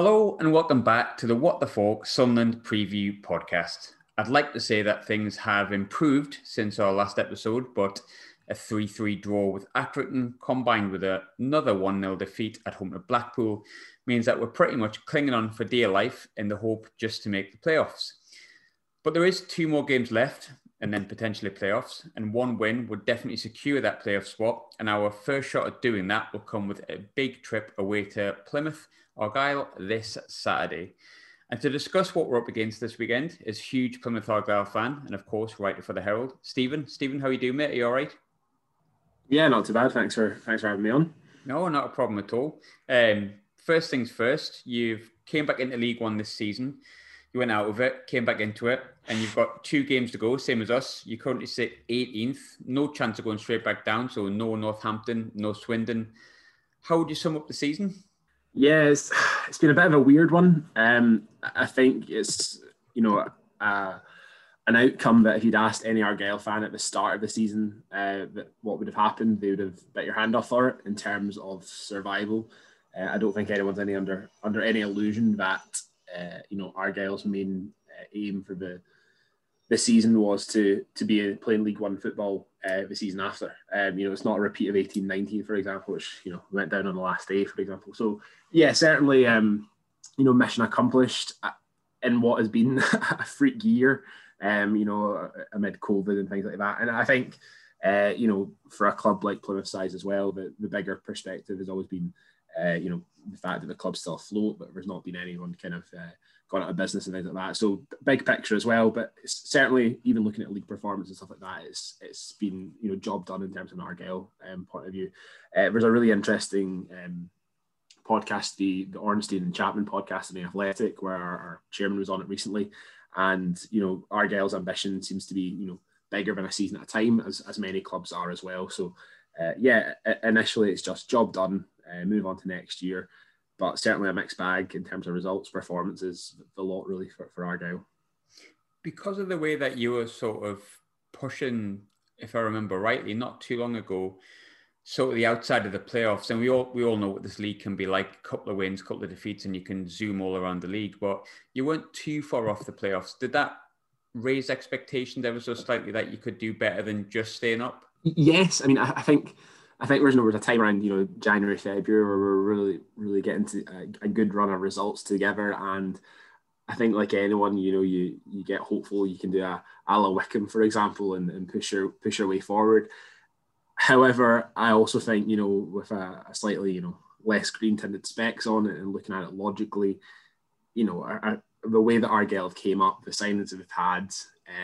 Hello and welcome back to the What the Fork Sunderland Preview podcast. I'd like to say that things have improved since our last episode, but a 3 3 draw with Accrington combined with another 1 0 defeat at home to Blackpool means that we're pretty much clinging on for dear life in the hope just to make the playoffs. But there is two more games left and then potentially playoffs, and one win would definitely secure that playoff spot. And our first shot at doing that will come with a big trip away to Plymouth Argyle this Saturday. And to discuss what we're up against this weekend is huge Plymouth Argyle fan and, of course, writer for the Herald, Stephen. Stephen, how are you doing, mate? Are you all right? Yeah, not too bad. Thanks for thanks for having me on. No, not a problem at all. Um, first things first, you've came back into League One this season. You went out of it, came back into it, and you've got two games to go, same as us. You currently sit 18th, no chance of going straight back down. So no Northampton, no Swindon. How would you sum up the season? Yeah, it's, it's been a bit of a weird one. Um, I think it's you know uh, an outcome that if you'd asked any Argyle fan at the start of the season uh, what would have happened, they would have bet your hand off for it in terms of survival. Uh, I don't think anyone's any under under any illusion that uh, you know Argyle's main uh, aim for the the season was to to be playing League One football uh, the season after. Um, you know, it's not a repeat of eighteen nineteen, for example, which you know went down on the last day, for example. So yeah, certainly, um, you know, mission accomplished uh, in what has been a freak year. Um, you know, amid COVID and things like that. And I think, uh, you know, for a club like Plymouth size as well, the, the bigger perspective has always been, uh, you know, the fact that the club's still afloat, but there's not been anyone kind of uh, gone out of business and things like that. So big picture as well, but certainly even looking at league performance and stuff like that, it's it's been you know job done in terms of an Argyle um, point of view. Uh, there's a really interesting um, podcast, the the Ornstein and Chapman podcast in the Athletic, where our, our, chairman was on it recently, and you know Argyle's ambition seems to be you know bigger than a season at a time, as as many clubs are as well. So. Uh, yeah, initially it's just job done. Uh, move on to next year but certainly a mixed bag in terms of results, performances, the lot really for, for Argyle. Because of the way that you were sort of pushing, if I remember rightly, not too long ago, sort of the outside of the playoffs, and we all we all know what this league can be like: a couple of wins, a couple of defeats, and you can zoom all around the league. But you weren't too far off the playoffs. Did that raise expectations ever so slightly that you could do better than just staying up? Yes, I mean I, I think I think there was a time around you know January, February where we're really really getting to a, a, good run of results together, and I think like anyone, you know, you you get hopeful you can do a Ala Wycombe, for example, and, and push your push your way forward. However, I also think you know with a, a slightly you know less green tinted specs on it and looking at it logically, you know, our, the way that Argyle came up, the signings that we've had,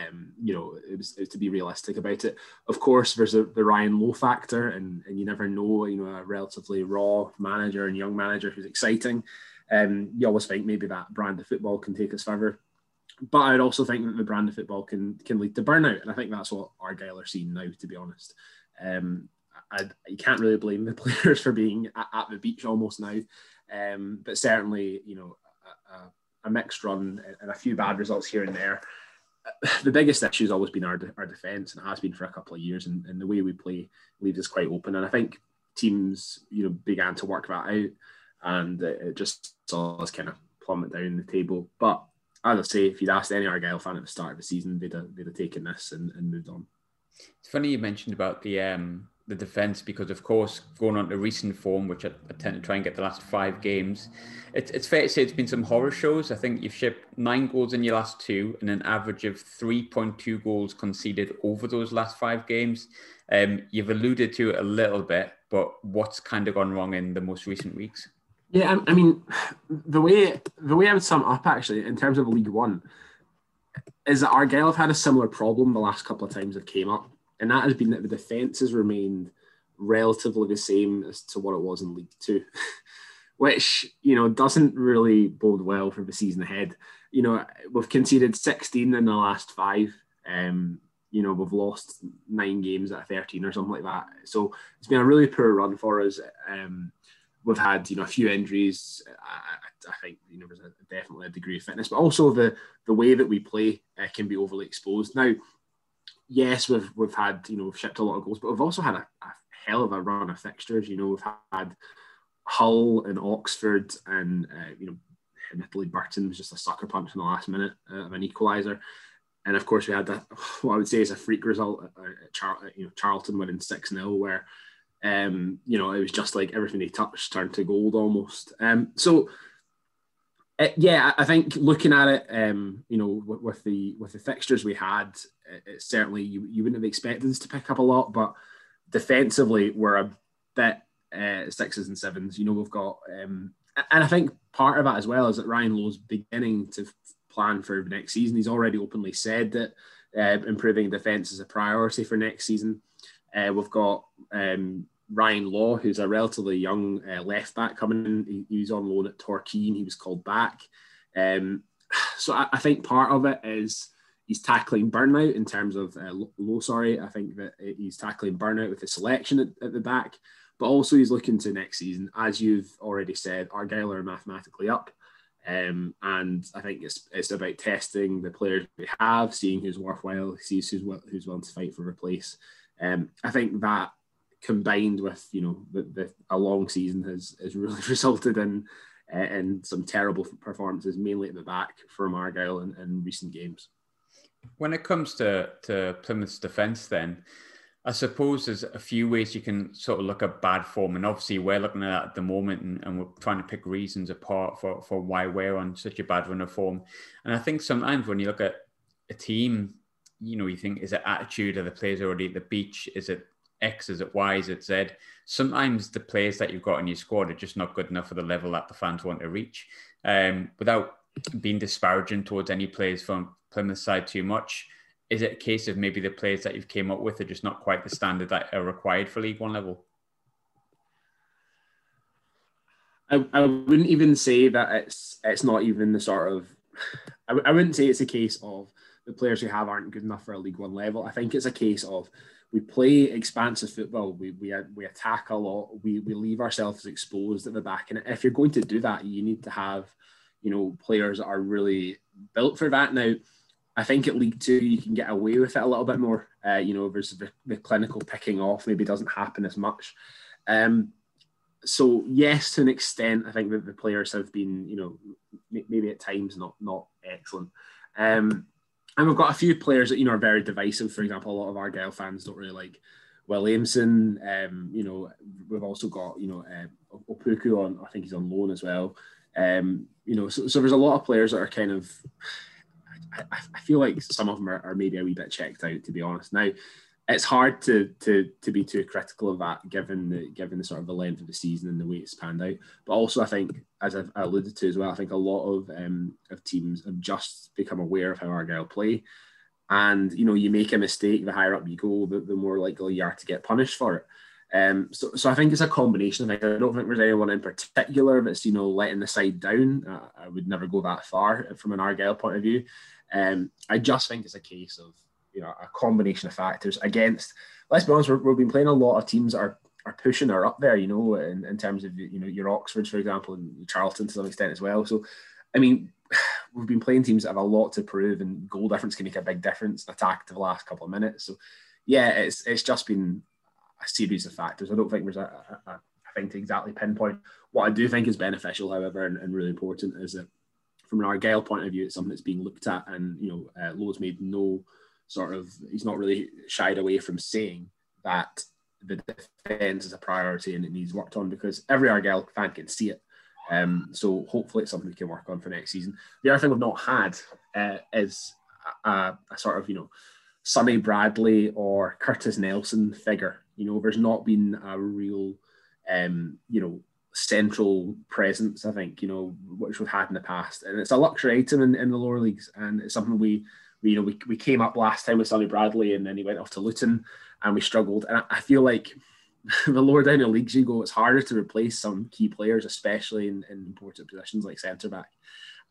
um, you know, it was, it was, to be realistic about it. Of course, there's a, the Ryan Lowe factor, and, and you never know, you know, a relatively raw manager and young manager who's exciting. Um, you always think maybe that brand of football can take us further. But I'd also think that the brand of football can can lead to burnout, and I think that's what Argyle are seeing now. To be honest, um, I, you can't really blame the players for being at, at the beach almost now. Um, but certainly, you know, a, a, mixed run and a few bad results here and there. The biggest issue has always been our, our defence and has been for a couple of years and, and the way we play leaves us quite open. And I think teams you know began to work that out and it just saw us kind of plummet down the table. But as I say if you'd asked any Argyle fan at the start of the season they'd have, they'd have taken this and, and moved on it's funny you mentioned about the um the defence because, of course, going on to recent form, which I, I, tend to try and get the last five games, it's, it's fair to say it's been some horror shows. I think you've shipped nine goals in your last two and an average of 3.2 goals conceded over those last five games. Um, you've alluded to it a little bit, but what's kind of gone wrong in the most recent weeks? Yeah, I, I mean, the way the way I would sum up actually in terms of League One is that Argyle have had a similar problem the last couple of times it came up and that has been that the defence has remained relatively the same as to what it was in League Two, which you know doesn't really bode well for the season ahead. You know, we've conceded 16 in the last five. Um, you know, we've lost nine games at 13 or something like that. So it's been a really poor run for us. Um, we've had you know a few injuries. I, think you know there's a, definitely a degree of fitness, but also the the way that we play uh, can be overly exposed. Now, yes, we've we've had you know we've shipped a lot of goals, but we've also had a, a hell of a run of fixtures. You know, we've had Hull and Oxford and uh, you know admittedly Burton was just a sucker punch in the last minute uh, of an equaliser. And of course, we had that, what I would say is a freak result at, Char- you know, Charlton winning 6 0, where, um, you know, it was just like everything they touched turned to gold almost. Um, so, uh, yeah, I think looking at it, um, you know, with, with, the with the fixtures we had, it, it certainly you, you wouldn't have expected us to pick up a lot, but defensively we're a bit uh, sixes and sevens. You know, we've got, um, and I think part of that as well is that Ryan Lowe's beginning to plan for next season. He's already openly said that uh, improving defence is a priority for next season. Uh, we've got um, Ryan Law, who's a relatively young uh, left back coming in. He, he, was on loan at Torquay. and He was called back. Um, so I, I, think part of it is he's tackling burnout in terms of uh, low. Sorry, I think that he's tackling burnout with the selection at, at, the back, but also he's looking to next season. As you've already said, Argyle are mathematically up. Um, and I think it's it's about testing the players we have, seeing who's worthwhile, sees who's who's willing to fight for a place. Um, I think that combined with you know the, the a long season has has really resulted in uh, in some terrible performances, mainly at the back from Argyle in, in recent games. When it comes to to Plymouth's defence, then I suppose there's a few ways you can sort of look at bad form, and obviously we're looking at that at the moment, and, and, we're trying to pick reasons apart for for why we're on such a bad run of form. And I think sometimes when you look at a team, you know, you think is it attitude? Are the players already at the beach? Is it X, is it Y, is it Z? Sometimes the players that you've got in your squad are just not good enough for the level that the fans want to reach. Um, without being disparaging towards any players from Plymouth side too much, is it a case of maybe the players that you've came up with are just not quite the standard that are required for League One level? I, I wouldn't even say that it's it's not even the sort of I, I wouldn't say it's a case of the players we have aren't good enough for a League One level. I think it's a case of we play expansive football. We, we, we attack a lot. We, we leave ourselves exposed at the back. And if you're going to do that, you need to have, you know, players that are really built for that. Now, I think at League Two, you can get away with it a little bit more. Uh, you know, versus the, the, clinical picking off maybe doesn't happen as much. Um, so yes, to an extent, I think that the players have been, you know, maybe at times not not excellent. Um, and we've got a few players that you know are very divisive. For example, a lot of Argyle fans don't really like Williamson. Um, you know, we've also got you know uh, Opoku on. I think he's on loan as well. Um, you know, so, so there's a lot of players that are kind of. I, I feel like some of them are, are maybe a wee bit checked out, to be honest. Now, it's hard to to to be too critical of that given the given the sort of the length of the season and the way it's panned out. But also, I think, as I've alluded to as well, I think a lot of um, of teams have just become aware of how Argyle play, and you know, you make a mistake, the higher up you go, the, the more likely you are to get punished for it. Um, so, so I think it's a combination of things. I don't think there's anyone in particular that's you know letting the side down. Uh, I would never go that far from an Argyle point of view. Um, I just think it's a case of you know a combination of factors against. Let's be honest, we have been playing a lot of teams that are are pushing her up there. You know, in, in terms of you know your Oxfords, for example, and Charlton to some extent as well. So, I mean, we've been playing teams that have a lot to prove, and goal difference can make a big difference. Attack to the last couple of minutes. So, yeah, it's it's just been a series of factors. I don't think there's a, a, a thing to exactly pinpoint. What I do think is beneficial, however, and, and really important is that from an Argyle point of view, it's something that's being looked at, and you know, uh, Lowe's made no sort of he's not really shied away from saying that the defence is a priority and it needs worked on because every Argyle fan can see it. Um, so hopefully it's something we can work on for next season. The other thing we've not had uh, is a, a, sort of you know Sonny Bradley or Curtis Nelson figure. You know, there's not been a real um, you know central presence. I think you know which we've had in the past, and it's a luxury item in, in the lower leagues, and it's something we we, you know, we, we came up last time with Sonny Bradley and then he went off to Luton and we struggled. And I, I feel like the lower down the leagues you go, it's harder to replace some key players, especially in, in important positions like centre back.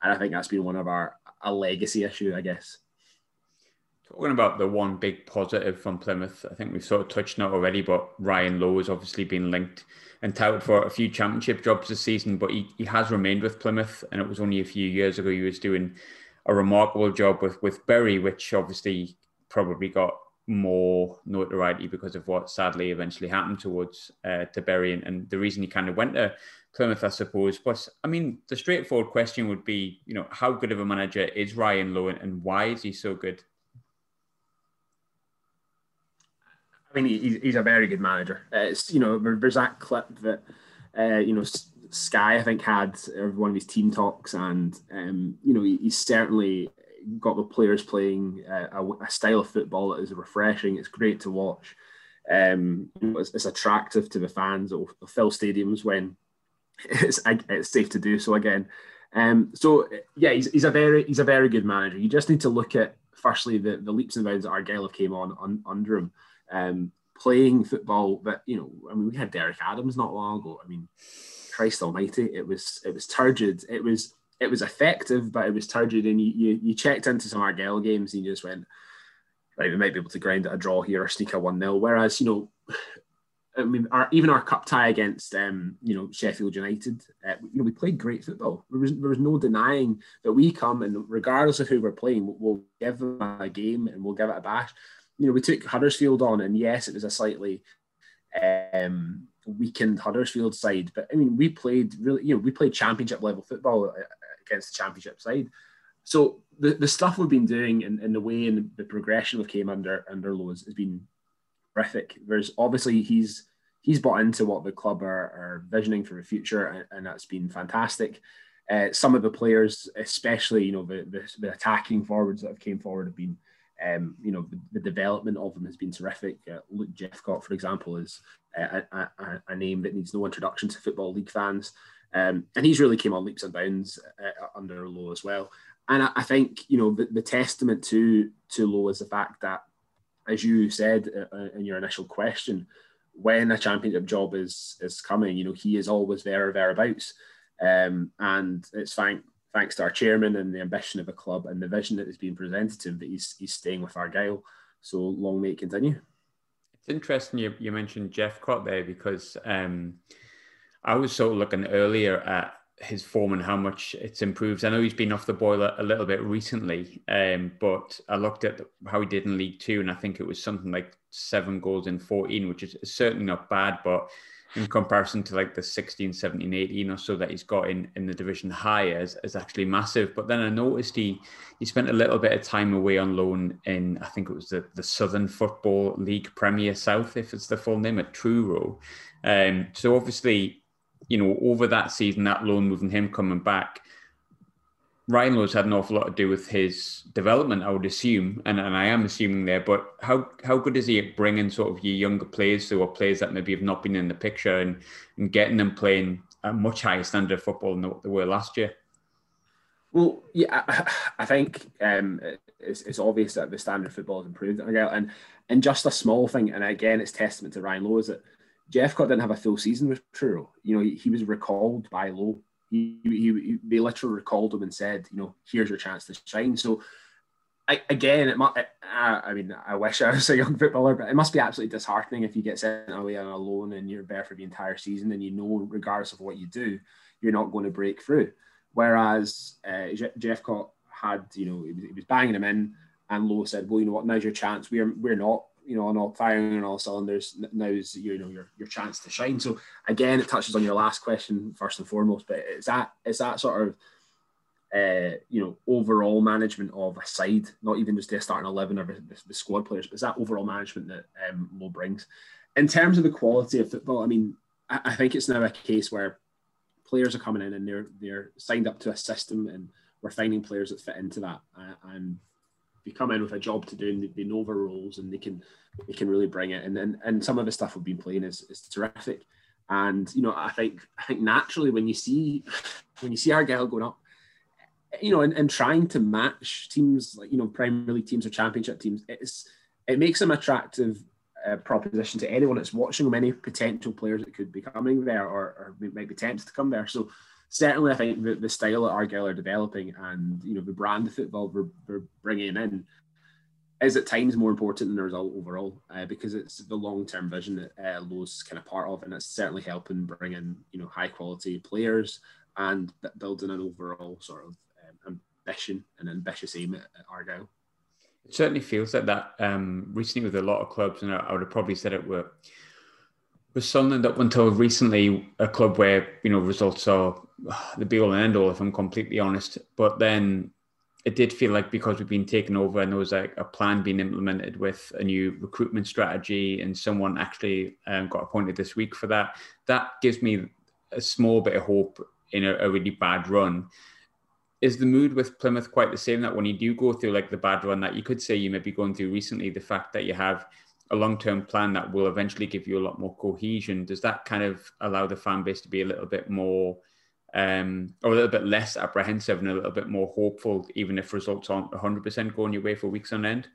And I think that's been one of our a legacy issue, I guess. Talking about the one big positive from Plymouth, I think we've sort of touched on it already, but Ryan Lowe has obviously been linked and touted for a few championship jobs this season, but he, he has remained with Plymouth. And it was only a few years ago he was doing a remarkable job with with Bury, which obviously probably got more notoriety because of what sadly eventually happened towards uh, to Bury and, and the reason he kind of went to Plymouth, I suppose. But I mean, the straightforward question would be, you know, how good of a manager is Ryan Lowe and why is he so good? I mean, he's, he's a very good manager. Uh, it's you know, there's that clip that uh, you know Sky I think had one of his team talks, and um, you know, he, he's certainly got the players playing a, a, style of football that is refreshing. It's great to watch. Um, it's, it's, attractive to the fans. It'll fill stadiums when it's, it's safe to do so again. Um, so yeah, he's, he's a very he's a very good manager. You just need to look at firstly the, the leaps and bounds that Argyle have came on, on under him, um, playing football. But you know, I mean, we had Derek Adams not long ago. I mean, Christ Almighty, it was it was turgid. It was it was effective, but it was turgid. And you, you, you checked into some Argyle games and you just went, right, we might be able to grind at a draw here or sneak a 1 0. Whereas, you know, I mean, our, even our cup tie against, um, you know, Sheffield United, uh, you know, we played great football. There was, there was no denying that we come and regardless of who we're playing, we'll, we'll give them a game and we'll give it a bash. You know, we took Huddersfield on, and yes, it was a slightly um, weakened Huddersfield side, but I mean, we played really, you know, we played championship level football uh, against the championship side. So the, the stuff we've been doing and, and the way and the progression we've came under under Lowe's has been terrific. There's obviously he's he's bought into what the club are, are visioning for the future, and, and that's been fantastic. Uh, some of the players, especially you know the, the, the attacking forwards that have came forward, have been um, you know the, the, development of them has been terrific. Uh, Luke Jephcott, for example, is a, a, a, name that needs no introduction to football league fans. Um, and he's really came on leaps and bounds uh, under Lowe as well. And I, I think you know the, the, testament to to Lowe is the fact that, as you said uh, uh, in your initial question, when a championship job is is coming, you know he is always there or thereabouts. Um, and it's thank, thanks to our chairman and the ambition of the club and the vision that is being presented to him that he's, he's staying with Argyle. So long may it continue. It's interesting you, you mentioned Jephcott there because um, I was sort of looking earlier at his form and how much it's improved. I know he's been off the boil a, a little bit recently, um, but I looked at how he did in League Two, and I think it was something like seven goals in 14, which is certainly not bad, but in comparison to like the 16, 17, 18 or so that he's got in, in the division higher is, is actually massive. But then I noticed he he spent a little bit of time away on loan in I think it was the, the Southern Football League Premier South, if it's the full name at Truro. Um, so obviously you know, over that season, that loan move and him coming back, Ryan Lowe's had an awful lot to do with his development, I would assume, and, and I am assuming there. But how how good is he at bringing sort of your younger players through, or players that maybe have not been in the picture, and, and getting them playing a much higher standard of football than what they were last year? Well, yeah, I, I think um, it's, it's obvious that the standard of football has improved, and and just a small thing, and again, it's testament to Ryan Lowe is that Jephcott didn't have a full season with Truro. You know, he, he was recalled by Lowe. He, he, he, they literally recalled him and said, you know, here's your chance to shine. So, I, again, it might, I, I mean, I wish I was a young footballer, but it must be absolutely disheartening if you get sent away on a loan and you're there for the entire season and you know, regardless of what you do, you're not going to break through. Whereas uh, Jephcott had, you know, he was, he was banging him in, and Lowe said, well, you know what, now's your chance. We're we're not you know, on all firing on all cylinders. Now's you know your your chance to shine. So again, it touches on your last question first and foremost. But is that is that sort of uh, you know overall management of a side, not even just the starting eleven or the, the squad players, but is that overall management that um, Lowe brings? In terms of the quality of football, I mean, I, I think it's now a case where players are coming in and they're they're signed up to a system and we're finding players that fit into that and they come in with a job to do and they know their roles and they can they can really bring it. And and, and some of the stuff we've been playing is, is terrific. And you know, I think I think naturally when you see when you see Argyle going up, you know, and, and trying to match teams like you know Premier League teams or Championship teams, it's it makes them attractive uh, proposition to anyone that's watching them, any potential players that could be coming there or, or might be tempted to come there. So certainly I think the, the style that Argyle are developing and you know the brand of football we're, we're bringing in is at times more important than the result overall uh, because it's the long-term vision that uh, Lowe's kind of part of and it's certainly helping bring in you know high quality players and building an overall sort of um, ambition and ambitious aim at, at Argyle. It certainly feels like that um, recently with a lot of clubs, and I would have probably said it were was Sunderland up until recently a club where you know results are the be all and end all, if I'm completely honest. But then it did feel like because we've been taken over and there was like a plan being implemented with a new recruitment strategy, and someone actually um, got appointed this week for that. That gives me a small bit of hope in a, a really bad run is the mood with Plymouth quite the same that when you do go through like the bad run that you could say you may be going through recently, the fact that you have a long-term plan that will eventually give you a lot more cohesion, does that kind of allow the fan base to be a little bit more um, or a little bit less apprehensive and a little bit more hopeful, even if results aren't 100% going your way for weeks on end?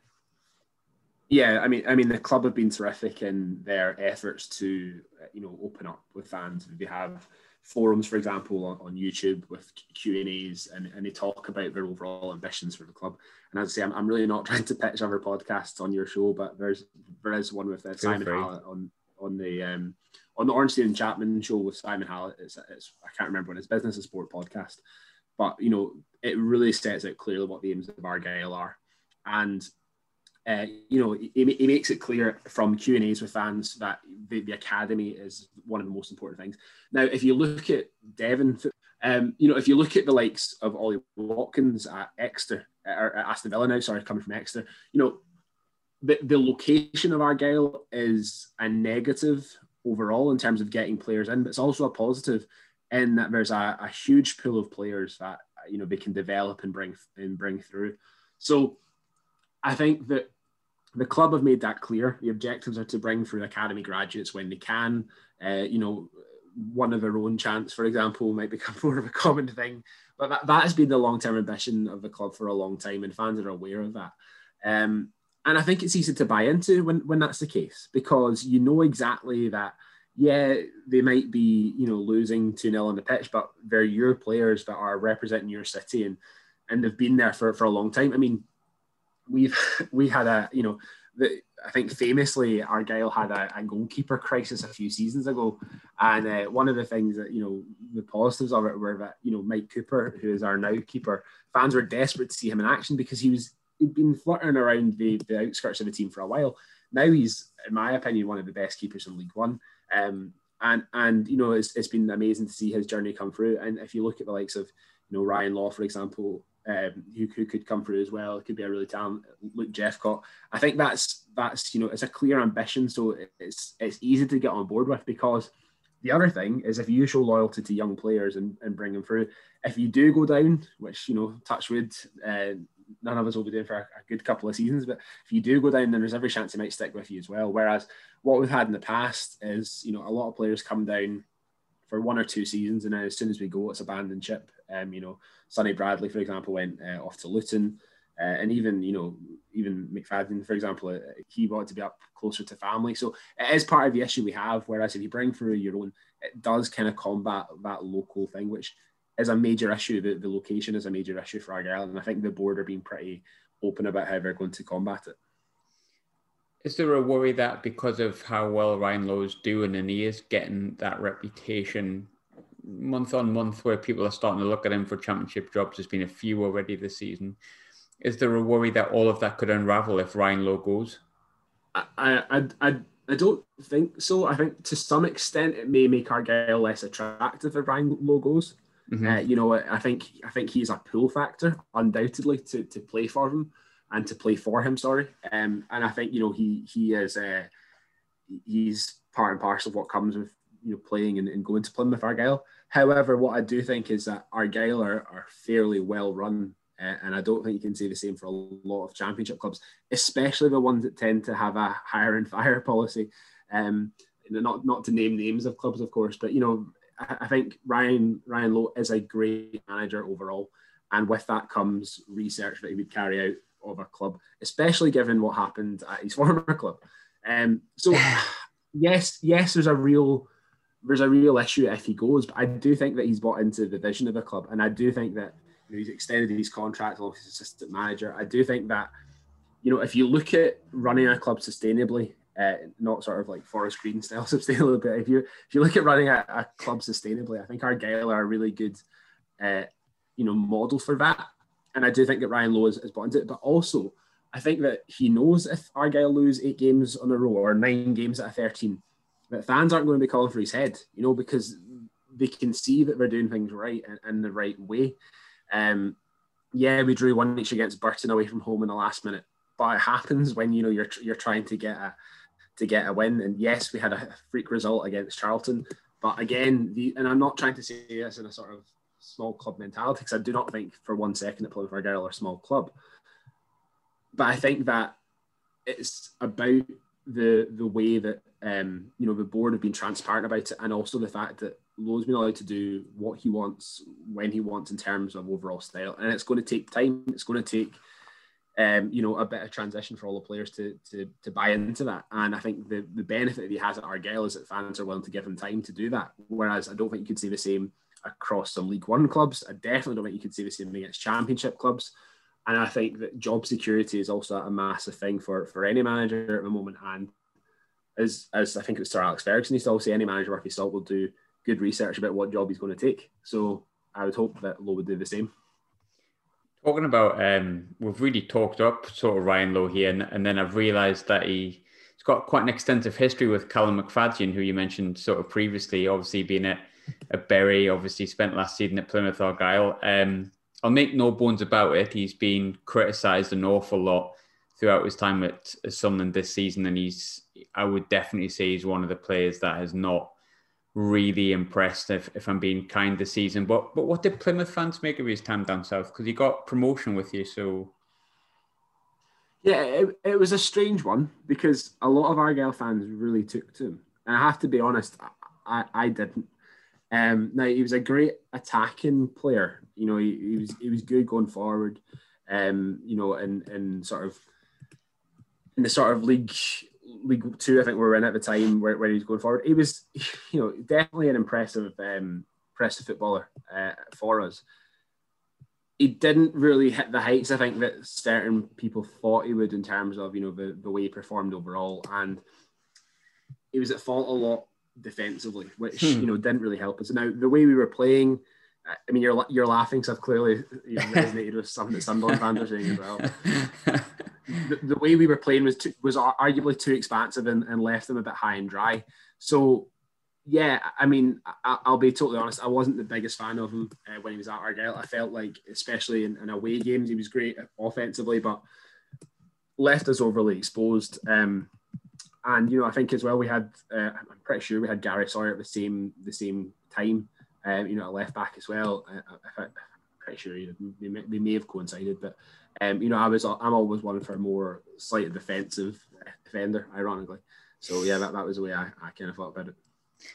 Yeah, I mean, I mean, the club have been terrific in their efforts to, you know, open up with fans. We have forums, for example, on, on YouTube with Q and A's, and they talk about their overall ambitions for the club. And as I say, I'm, I'm really not trying to pitch other podcasts on your show, but there's there is one with uh, Simon Hallett on on the um, on the Ornstein and Chapman show with Simon Hallett. It's, it's I can't remember when it's Business and Sport podcast, but you know it really sets out clearly what the aims of Argyle are, and uh, you know, he, he, makes it clear from Q and A's with fans that the, the, academy is one of the most important things. Now, if you look at Devon, um, you know, if you look at the likes of Ollie Watkins at Exeter or at Aston Villa now, sorry, coming from Exeter, you know, the, the location of Argyle is a negative overall in terms of getting players in, but it's also a positive in that there's a, a huge pool of players that you know they can develop and bring and bring through. So I think that the club have made that clear. The objectives are to bring through academy graduates when they can. Uh, you know, one of their own chance, for example, might become more of a common thing. But that, that has been the long term ambition of the club for a long time, and fans are aware of that. Um, and I think it's easy to buy into when, when that's the case because you know exactly that, yeah, they might be, you know, losing 2 0 on the pitch, but they're your players that are representing your city and, and they've been there for, for a long time. I mean, we've we had a you know the, I think famously Argyle had a, a, goalkeeper crisis a few seasons ago, and uh, one of the things that you know the positives of it were that you know Mike Cooper, who is our now keeper, fans were desperate to see him in action because he was he'd been fluttering around the, the outskirts of the team for a while. Now he's, in my opinion, one of the best keepers in League One. Um, and and you know it's, it's been amazing to see his journey come through. And if you look at the likes of you know Ryan Law, for example, um, who, could come through as well. It could be a really talented Luke Jephcott. I think that's that's you know it's a clear ambition, so it's it's easy to get on board with because the other thing is if you show loyalty to young players and, and bring them through, if you do go down, which you know, touch wood, uh, none of us will be doing for a, a, good couple of seasons, but if you do go down, then there's every chance they might stick with you as well. Whereas what we've had in the past is you know a lot of players come down for one or two seasons, and then as soon as we go, it's abandoned ship. Um, you know, Sonny Bradley, for example, went uh, off to Luton, uh, and even you know, even McFadzean, for example, uh, he wanted to be up closer to family. So it is part of the issue we have. Whereas if you bring through your own, it does kind of combat that local thing, which is a major issue. The, the location is a major issue for Argyle, and I think the board are being pretty open about how they're going to combat it. Is there a worry that because of how well Ryan Lowe's doing and he is getting that reputation month on month where people are starting to look at him for championship jobs, there's been a few already this season. Is there a worry that all of that could unravel if Ryan Lowe goes? I, I, I, I don't think so. I think to some extent it may make Argyle less attractive if Ryan Lowe goes. Mm-hmm. Uh, you know, I think I think he's a pull factor undoubtedly to, to play for him and to play for him. Sorry, um, and I think you know he he is uh, he's part and parcel of what comes with you know playing and, and going to Plymouth Argyle. However, what I do think is that Argyle are, are fairly well run, uh, and I don't think you can say the same for a lot of Championship clubs, especially the ones that tend to have a hire and fire policy. Um, not not to name names of clubs, of course, but you know I, I think Ryan Ryan Lowe is a great manager overall, and with that comes research that he would carry out of a club, especially given what happened at his former club. Um, so yes, yes, there's a real there's a real issue if he goes, but I do think that he's bought into the vision of the club, and I do think that you know, he's extended his contract along his assistant manager. I do think that you know if you look at running a club sustainably, uh, not sort of like Forest Green style sustainably, but if you if you look at running a, a club sustainably, I think Argyle are a really good uh, you know model for that and I do think that Ryan Lowe is, has bought into it. But also, I think that he knows if Argyle lose eight games on a row or nine games out of 13, that fans aren't going to be calling for his head, you know, because they can see that they're doing things right and in the right way. Um, yeah, we drew one each against Burton away from home in the last minute, but it happens when you know you're you're trying to get a to get a win. And yes, we had a freak result against Charlton, but again, the and I'm not trying to say this in a sort of small club mentality because I do not think for one second that Plymouth Argyle or a small club. But I think that it's about the the way that um, you know the board have been transparent about it, and also the fact that Lowe's been allowed to do what he wants when he wants in terms of overall style, and it's going to take time. It's going to take um, you know, a bit of transition for all the players to, to, to buy into that. And I think the, the benefit that he has at Argyle is that fans are willing to give him time to do that. Whereas I don't think you could see the same across some League One clubs. I definitely don't think you could see the same thing against Championship clubs. And I think that job security is also a massive thing for, for any manager at the moment. And as, as I think it was Sir Alex Ferguson used to always say, any manager worth his salt will do good research about what job he's going to take. So I would hope that Lowe would do the same. Talking about, um, we've really talked up sort of Ryan Lowe here, and, and then I've realised that he, he's got quite an extensive history with Callum McFadzean, who you mentioned sort of previously, obviously being at, Bury, obviously spent last season at Plymouth Argyle. Um, I'll make no bones about it. He's been criticised an awful lot throughout his time at, at Sunderland this season, and he's, I would definitely say, he's one of the players that has not really impressed if, if I'm being kind this season. But but what did Plymouth fans make of his time down south? Because he got promotion with you, so yeah, it, it was a strange one because a lot of Argyle fans really took to him. And I have to be honest, I, I didn't. Um, now he was a great attacking player. You know, he, he was he was good going forward. Um, you know, and and sort of in the sort of league League Two, I think we were in at the time where, where he was going forward. He was, you know, definitely an impressive, um, impressive footballer uh, for us. He didn't really hit the heights I think that certain people thought he would in terms of you know the, the way he performed overall, and he was at fault a lot defensively, which hmm. you know didn't really help us. Now the way we were playing. I mean, you're you're laughing, so I've clearly you know, resonated with something that Sunderland fans are saying as well. the, the, way we were playing was too, was arguably too expansive and, and left them a bit high and dry. So yeah, I mean, I, will be totally honest. I wasn't the biggest fan of him uh, when he was at Argyle. I felt like, especially in, in, away games, he was great offensively, but left us overly exposed. Um, and you know, I think as well, we had. Uh, I'm pretty sure we had Gary Sawyer at the same the same time. Um, you know, a left back as well. Uh, I, am pretty sure we may, may have coincided, but um, you know, I was I'm always one for a more slightly defensive defender, ironically. So yeah, that, that was the way I, I kind of thought about it.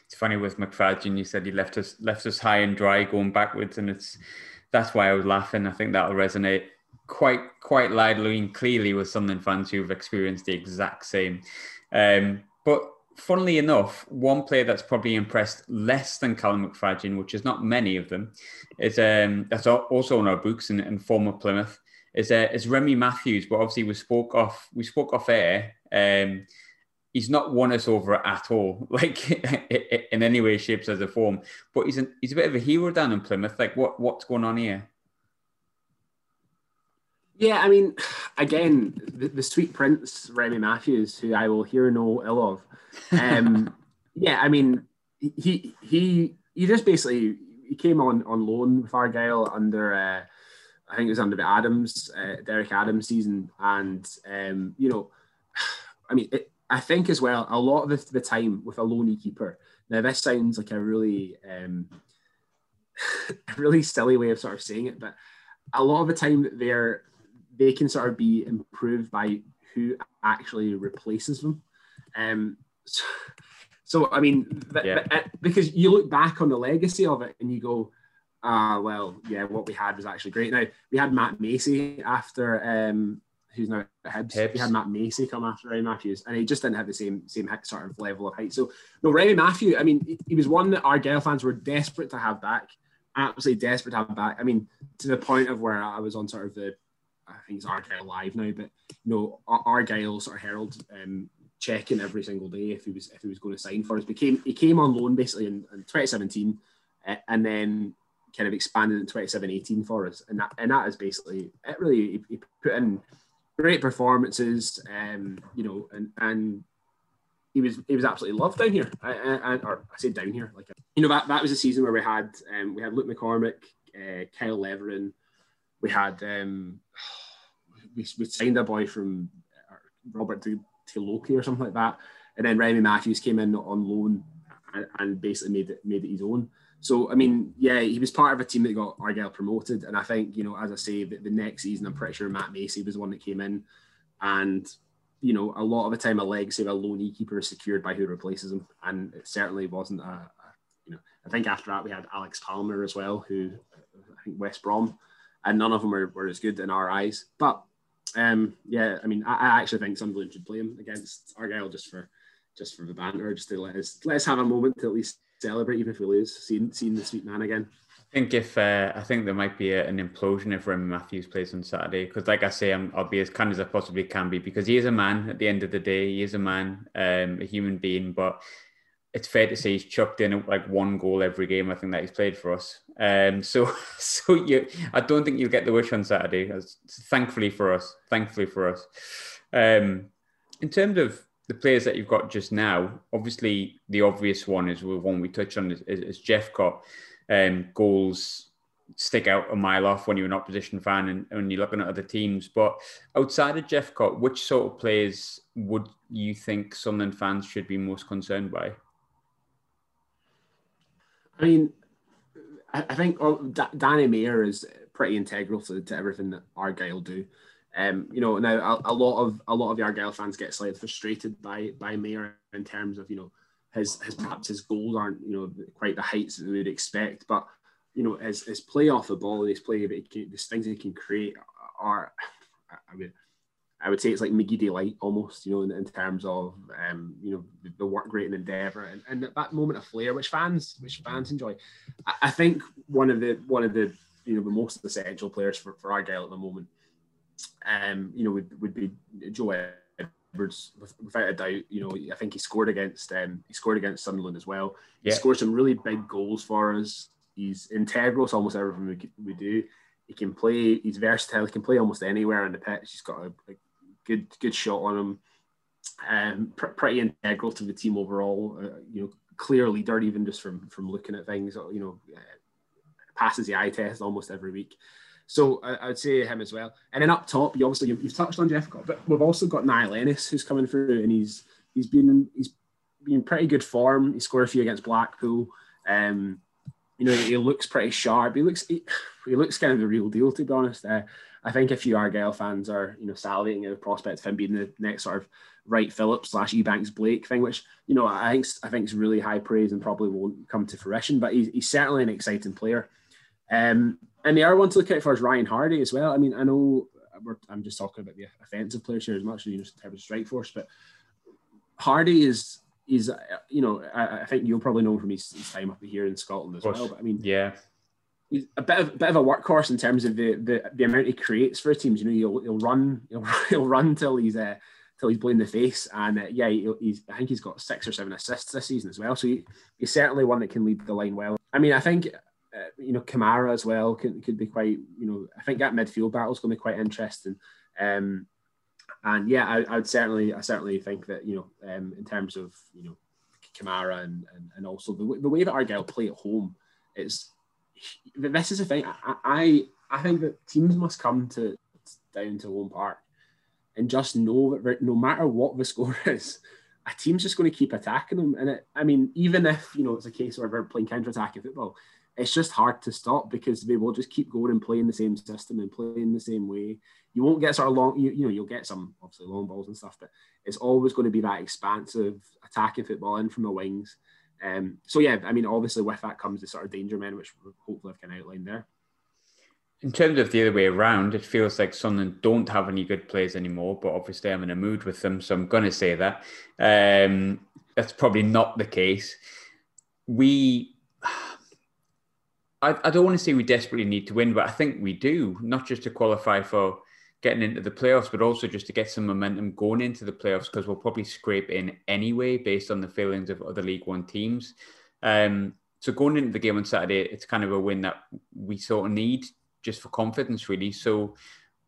It's funny with McFadzean, you said he left us left us high and dry going backwards, and it's that's why I was laughing. I think that'll resonate quite quite loudly and clearly with Sunderland fans who've experienced the exact same. Um, but funnily enough, one player that's probably impressed less than Callum McFadzean, which is not many of them, is um, that's also on our books and, and former Plymouth, is uh, is Remi Matthews. But obviously, we spoke off we spoke off air. Um, he's not won us over at all, like in any way, shapes, as a form. But he's an, he's a bit of a hero down in Plymouth. Like, what what's going on here? Yeah, I mean, again, the, the sweet prince Remi Matthews, who I will hear no ill of. Um, yeah, I mean, he he he just basically he came on on loan with Argyle under. Uh, I think it was under the Adams, uh, Derek Adams season, and um, you know, I mean, it, I think as well a lot of the, the, time with a loney keeper. Now this sounds like a really, um, a really silly way of sort of saying it, but a lot of the time they're they can sort of be improved by who actually replaces them. Um, so, so I mean, yeah. Uh, because you look back on the legacy of it and you go, ah, well, yeah, what we had was actually great. Now we had Matt Macey after um, who's now at Hibs. Hibs. We had Matt Macey come after Remi Matthews, and he just didn't have the same same sort of level of height. So no, Remi Matthew. I mean, he was one that our Argyle fans were desperate to have back, absolutely desperate to have back. I mean, to the point of where I was on sort of the, I think it's Argyle live now, but you know, Argyle sort of Herald um, checking every single day if he was if he was going to sign for us. Became he came on loan basically in, in 2017, uh, and then kind of expanded in 27 18 for us. And that, and that is basically it really, he, he put in great performances, um, you know, and and he was he was absolutely loved down here. I, or I say down here, like you know that, that was a season where we had um, we had Luke McCormick, uh, Kyle Letheren, we had um, we, we signed a boy from uh, Robert to, te Loeke or something like that, and then Remi Matthews came in on loan and, and basically made it made it his own. So I mean, yeah, he was part of a team that got Argyle promoted, and I think you know, as I say, the, the next season, I'm pretty sure Matt Macey was the one that came in, and you know, a lot of the time, a legacy of a loanee keeper is secured by who replaces him, and it certainly wasn't a, a, you know, I think after that we had Alex Palmer as well, who I think West Brom, and none of them were, were as good in our eyes, but um, yeah, I mean, I, I actually think Sunderland should play him against Argyle just for just for the banter, just to let us let us have a moment to at least celebrate, even if we lose, seeing seeing the sweet man again. I think if uh, I think there might be a, an implosion if Remi Matthews plays on Saturday because, like I say, i will be as kind as I possibly can be because he is a man. At the end of the day, he is a man, um, a human being. But it's fair to say he's chucked in like one goal every game. I think that he's played for us. Um, so so you, I don't think you'll get the wish on Saturday. Thankfully for us, thankfully for us. Um, in terms of the players that you've got just now, obviously the obvious one is the one we touched on is, is, is Jephcott. Um, goals stick out a mile off when you're an opposition fan and when you're looking at other teams. But outside of Jephcott, which sort of players would you think Sunderland fans should be most concerned by? I mean, I, think oh, Danny Mayor is pretty integral to, to everything that Argyle do. Um, you know, now a, a, lot of a lot of the Argyle fans get slightly frustrated by by Mayor in terms of you know his his perhaps his goals aren't you know quite the heights that we would expect, but you know his, his play off the ball, and his play, these things he can create are, I mean, I would say it's like McGeady lite almost, you know, in, in terms of um, you know the, the, work rate and endeavour and, and that moment of flair, which fans which fans enjoy. I, I, think one of the one of the you know the most essential players for, for Argyle at the moment um, you know, would, would be Joe Edwards without a doubt. You know, I think he scored against um, he scored against Sunderland as well. He scored some really big goals for us. He's integral to almost everything we, we do. He can play. He's versatile. He can play almost anywhere in the pitch. He's got a, a good good shot on him. Um, pr- pretty integral to the team overall. Uh, you know, clear leader even just from from looking at things. You know, uh, passes the eye test almost every week. So I, would say him as well. And then up top, you obviously you've, touched on Jeff, but we've also got Niall Ennis who's coming through, and he's he's been he's been pretty good form. He scored a few against Blackpool. Um, you know, he looks pretty sharp. He looks he, he looks kind of the real deal, to be honest. Uh, I think a few Argyle fans are you know salivating at the prospect of him being the next sort of Wright Phillips slash Ebanks Blake thing, which you know I think I think is really high praise and probably won't come to fruition. But he's, he's certainly an exciting player. Um, and the other one to look out for is Ryan Hardie as well. I mean, I know I'm just talking about the offensive players here as much as you know, in terms of strike force, but Hardie is is you know I, I, think you'll probably know from his, his, time up here in Scotland as well. But I mean, yeah, he's a bit of a bit of a workhorse in terms of the the, the amount he creates for teams. You know, he'll, he'll run he'll, he'll run till he's uh, till he's blue in the face, and uh, yeah, he's I think he's got six or seven assists this season as well. So he, he's certainly one that can lead the line well. I mean, I think uh, you know, Camará as well could, could be quite, you know, I think that midfield battle is going to be quite interesting. Um, and yeah, I, I would certainly, I certainly think that, you know, um, in terms of, you know, Camará and, and, and also the, the way that Argyle play at home is, this is the thing. I, I, I think that teams must come to down to home park and just know that no matter what the score is, a team's just going to keep attacking them. And it, I mean, even if you know it's a case where they're playing counter-attacking football, it's just hard to stop because they will just keep going and playing the same system and playing the same way. You won't get sort of long, you, you know, you'll get some obviously long balls and stuff, but it's always going to be that expansive attacking football in from the wings. Um, so yeah, I mean, obviously with that comes the sort of danger men, which hopefully I can outline there. In terms of the other way around, it feels like Sunderland don't have any good players anymore, but obviously I'm in a mood with them, so I'm going to say that. Um, that's probably not the case. We I, I don't want to say we desperately need to win, but I think we do, not just to qualify for getting into the playoffs, but also just to get some momentum going into the playoffs because we'll probably scrape in anyway based on the failings of other League One teams. Um, so going into the game on Saturday, it's kind of a win that we sort of need just for confidence, really. So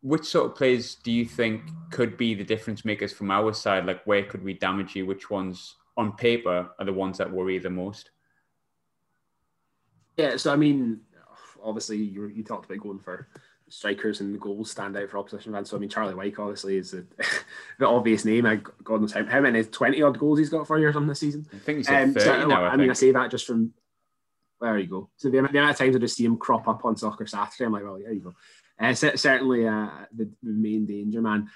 which sort of players do you think could be the difference makers from our side? Like, where could we damage you? Which ones on paper are the ones that worry the most? Yeah, so I mean, obviously you you talked about going for strikers and the goals stand out for opposition fans. So I mean, Charlie Wyke obviously is a, the obvious name. I God knows how, how many twenty odd goals he's got for you or something this season. I think he's um, 30 so, now. I, I mean, I say that just from there you go. So the, the amount of times I just see him crop up on Soccer Saturday, I'm like, well, there you go. Uh, certainly uh, the, the main danger man.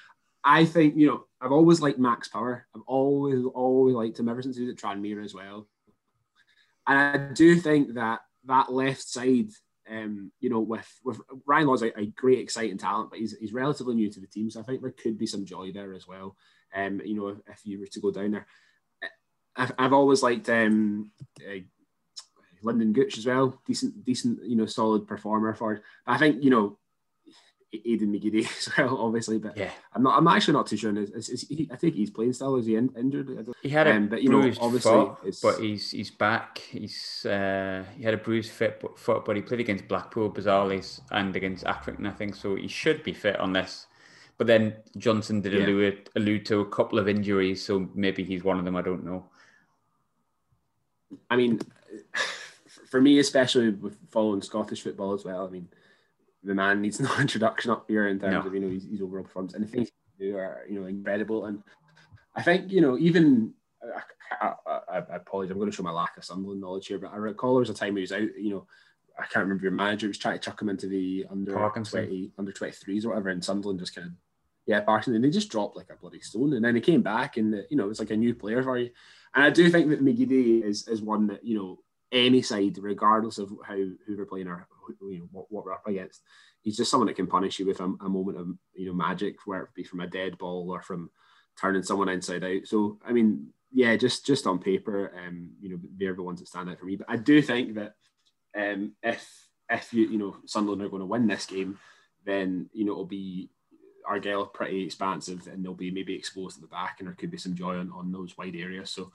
I think you know I've always liked Max Power. I've always always liked him ever since he was at Tranmere as well. And I do think that that left side, um, you know, with with Ryan Law's a, a, great, exciting talent, but he's, he's relatively new to the team, so I think there could be some joy there as well. Um, you know, if, if you were to go down there, I've, I've always liked um, uh, Lynden Gooch as well. Decent, decent, you know, solid performer for. I think you know Aiden McGeady as well, obviously. But yeah, I'm not. I'm actually not too sure. Is, is, he, I think he's playing still. Is he in, injured? He had a um, but, you bruised know, obviously foot, but he's he's back. He's uh, he had a bruised foot, foot, but he played against Blackpool, bizarrely, and against Accrington, I think. So he should be fit on this. But then Johnson did yeah. allude, allude to a couple of injuries, so maybe he's one of them. I don't know. I mean, for me, especially with following Scottish football as well. I mean the man needs no introduction up here in terms no. of you know his, his overall performance and the things he do are you know incredible. And I think you know even I, I, I, I apologize, I'm going to show my lack of Sunderland knowledge here, but I recall there was a time he was out. You know, I can't remember your manager was trying to chuck him into the under Parkinson. twenty under twenty threes or whatever, and Sunderland just kind of yeah, Parkinson, and they just dropped like a bloody stone, and then he came back, and the, you know it's like a new player for you. And I do think that McGeady is is one that you know any side, regardless of how who we're playing or you know what, what we're up against. He's just someone that can punish you with a, a moment of you know magic, whether it be from a dead ball or from turning someone inside out. So I mean, yeah, just just on paper, um, you know, they're the ones that stand out for me. But I do think that um, if if you you know Sunderland are going to win this game, then you know it'll be Argyle pretty expansive and they'll be maybe exposed at the back and there could be some joy on, on those wide areas. So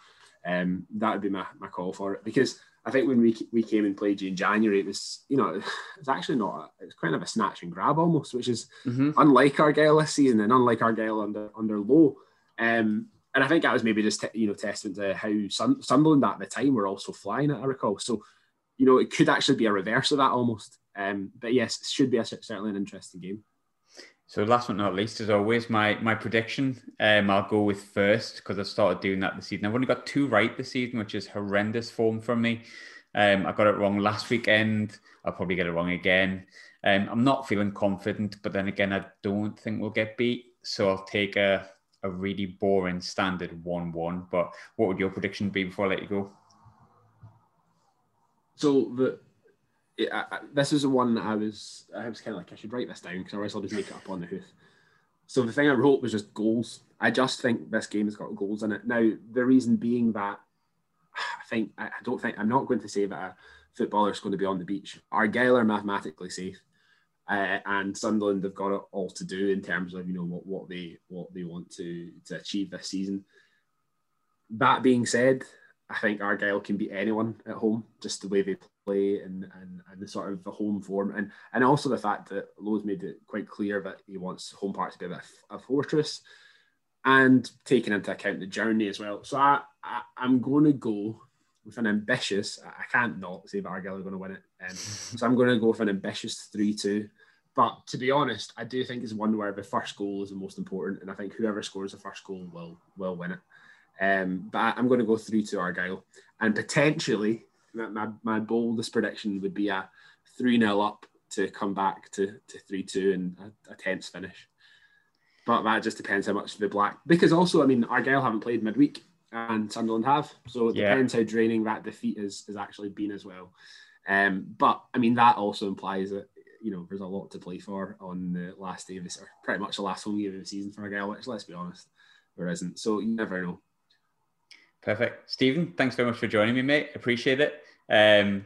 um, that would be my, my call for it because I think when we we came and played you in January, it was you know it's actually not a, it's kind of a snatch and grab almost, which is mm-hmm. unlike Argyle this season and unlike Argyle under under Lowe. Um, and I think that was maybe just t- you know testament to how Sun- Sunderland at the time were also flying. I recall, so you know it could actually be a reverse of that almost. Um, but yes, it should be a, certainly an interesting game. So last but not least, as always, my my prediction. Um, I'll go with first because I've started doing that this season. I've only got two right this season, which is horrendous form from me. Um, I got it wrong last weekend. I'll probably get it wrong again. Um, I'm not feeling confident, but then again, I don't think we'll get beat. So I'll take a a really boring standard one-one. But what would your prediction be before I let you go? So the I, I, this is the one that I was I was kind of like I should write this down because otherwise I'll just make it up on the hoof. So the thing I wrote was just goals. I just think this game has got goals in it. Now the reason being that I think I don't think I'm not going to say that a footballer is going to be on the beach. Argyle are mathematically safe, uh, and Sunderland have got it all to do in terms of you know what, what they what they want to to achieve this season. That being said, I think Argyle can beat anyone at home, just the way they play and, and, and the sort of the home form, and and also the fact that Lowe's made it quite clear that he wants home park to be a, bit of a fortress, and taking into account the journey as well. So I, I am going to go with an ambitious. I can't not say that Argyle are going to win it, um, so I'm going to go with an ambitious three-two. But to be honest, I do think it's one where the first goal is the most important, and I think whoever scores the first goal will will win it. Um, but I'm going to go three to Argyle, and potentially my, my boldest prediction would be a three 0 up to come back to to three two and a, a tense finish. But that just depends how much the black because also I mean Argyle haven't played midweek and Sunderland have, so it yeah. depends how draining that defeat is has actually been as well. Um, but I mean that also implies that you know there's a lot to play for on the last day of this, or pretty much the last home game of the season for Argyle, which let's be honest, there isn't. So you never know. Perfect. Stephen, thanks very much for joining me, mate. Appreciate it. Um,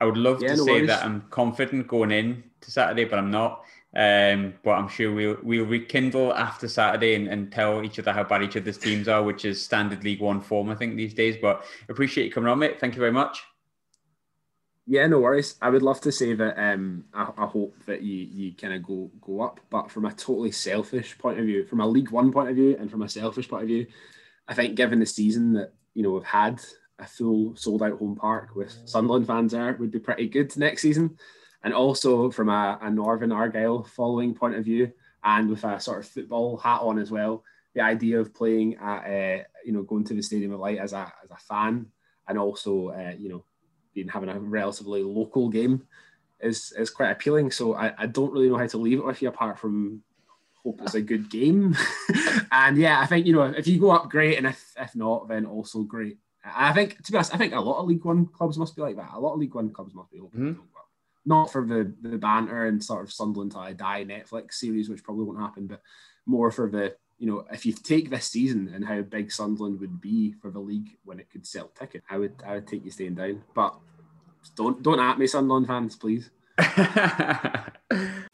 I would love yeah, to no say worries. that I'm confident going in to Saturday, but I'm not. Um, but I'm sure we'll we'll rekindle after Saturday and, and tell each other how bad each other's teams are, which is standard League One form, I think, these days. But appreciate you coming on, mate. Thank you very much. Yeah, no worries. I would love to say that um, I, I hope that you you kind of go go up, but from a totally selfish point of view, from a League One point of view, and from a selfish point of view, I think given the season that you know we've had, a full sold out home park with Sunderland fans there would be pretty good next season. And also from a, a Northern Argyle following point of view, and with a sort of football hat on as well, the idea of playing at uh, you know going to the Stadium of Light as a as a fan, and also uh, you know being having a relatively local game is is quite appealing. So I, I don't really know how to leave it with you apart from hope it's a good game. and yeah, I think you know if you go up, great, and if if not, then also great. I think to be honest, I think a lot of League One clubs must be like that. A lot of League One clubs must be hoping mm-hmm. Not for the the banter and sort of Sunderland to die Netflix series, which probably won't happen, but more for the you know, if you take this season and how big Sunderland would be for the league when it could sell tickets, I would I would take you staying down. But don't don't at me, Sunderland fans, please.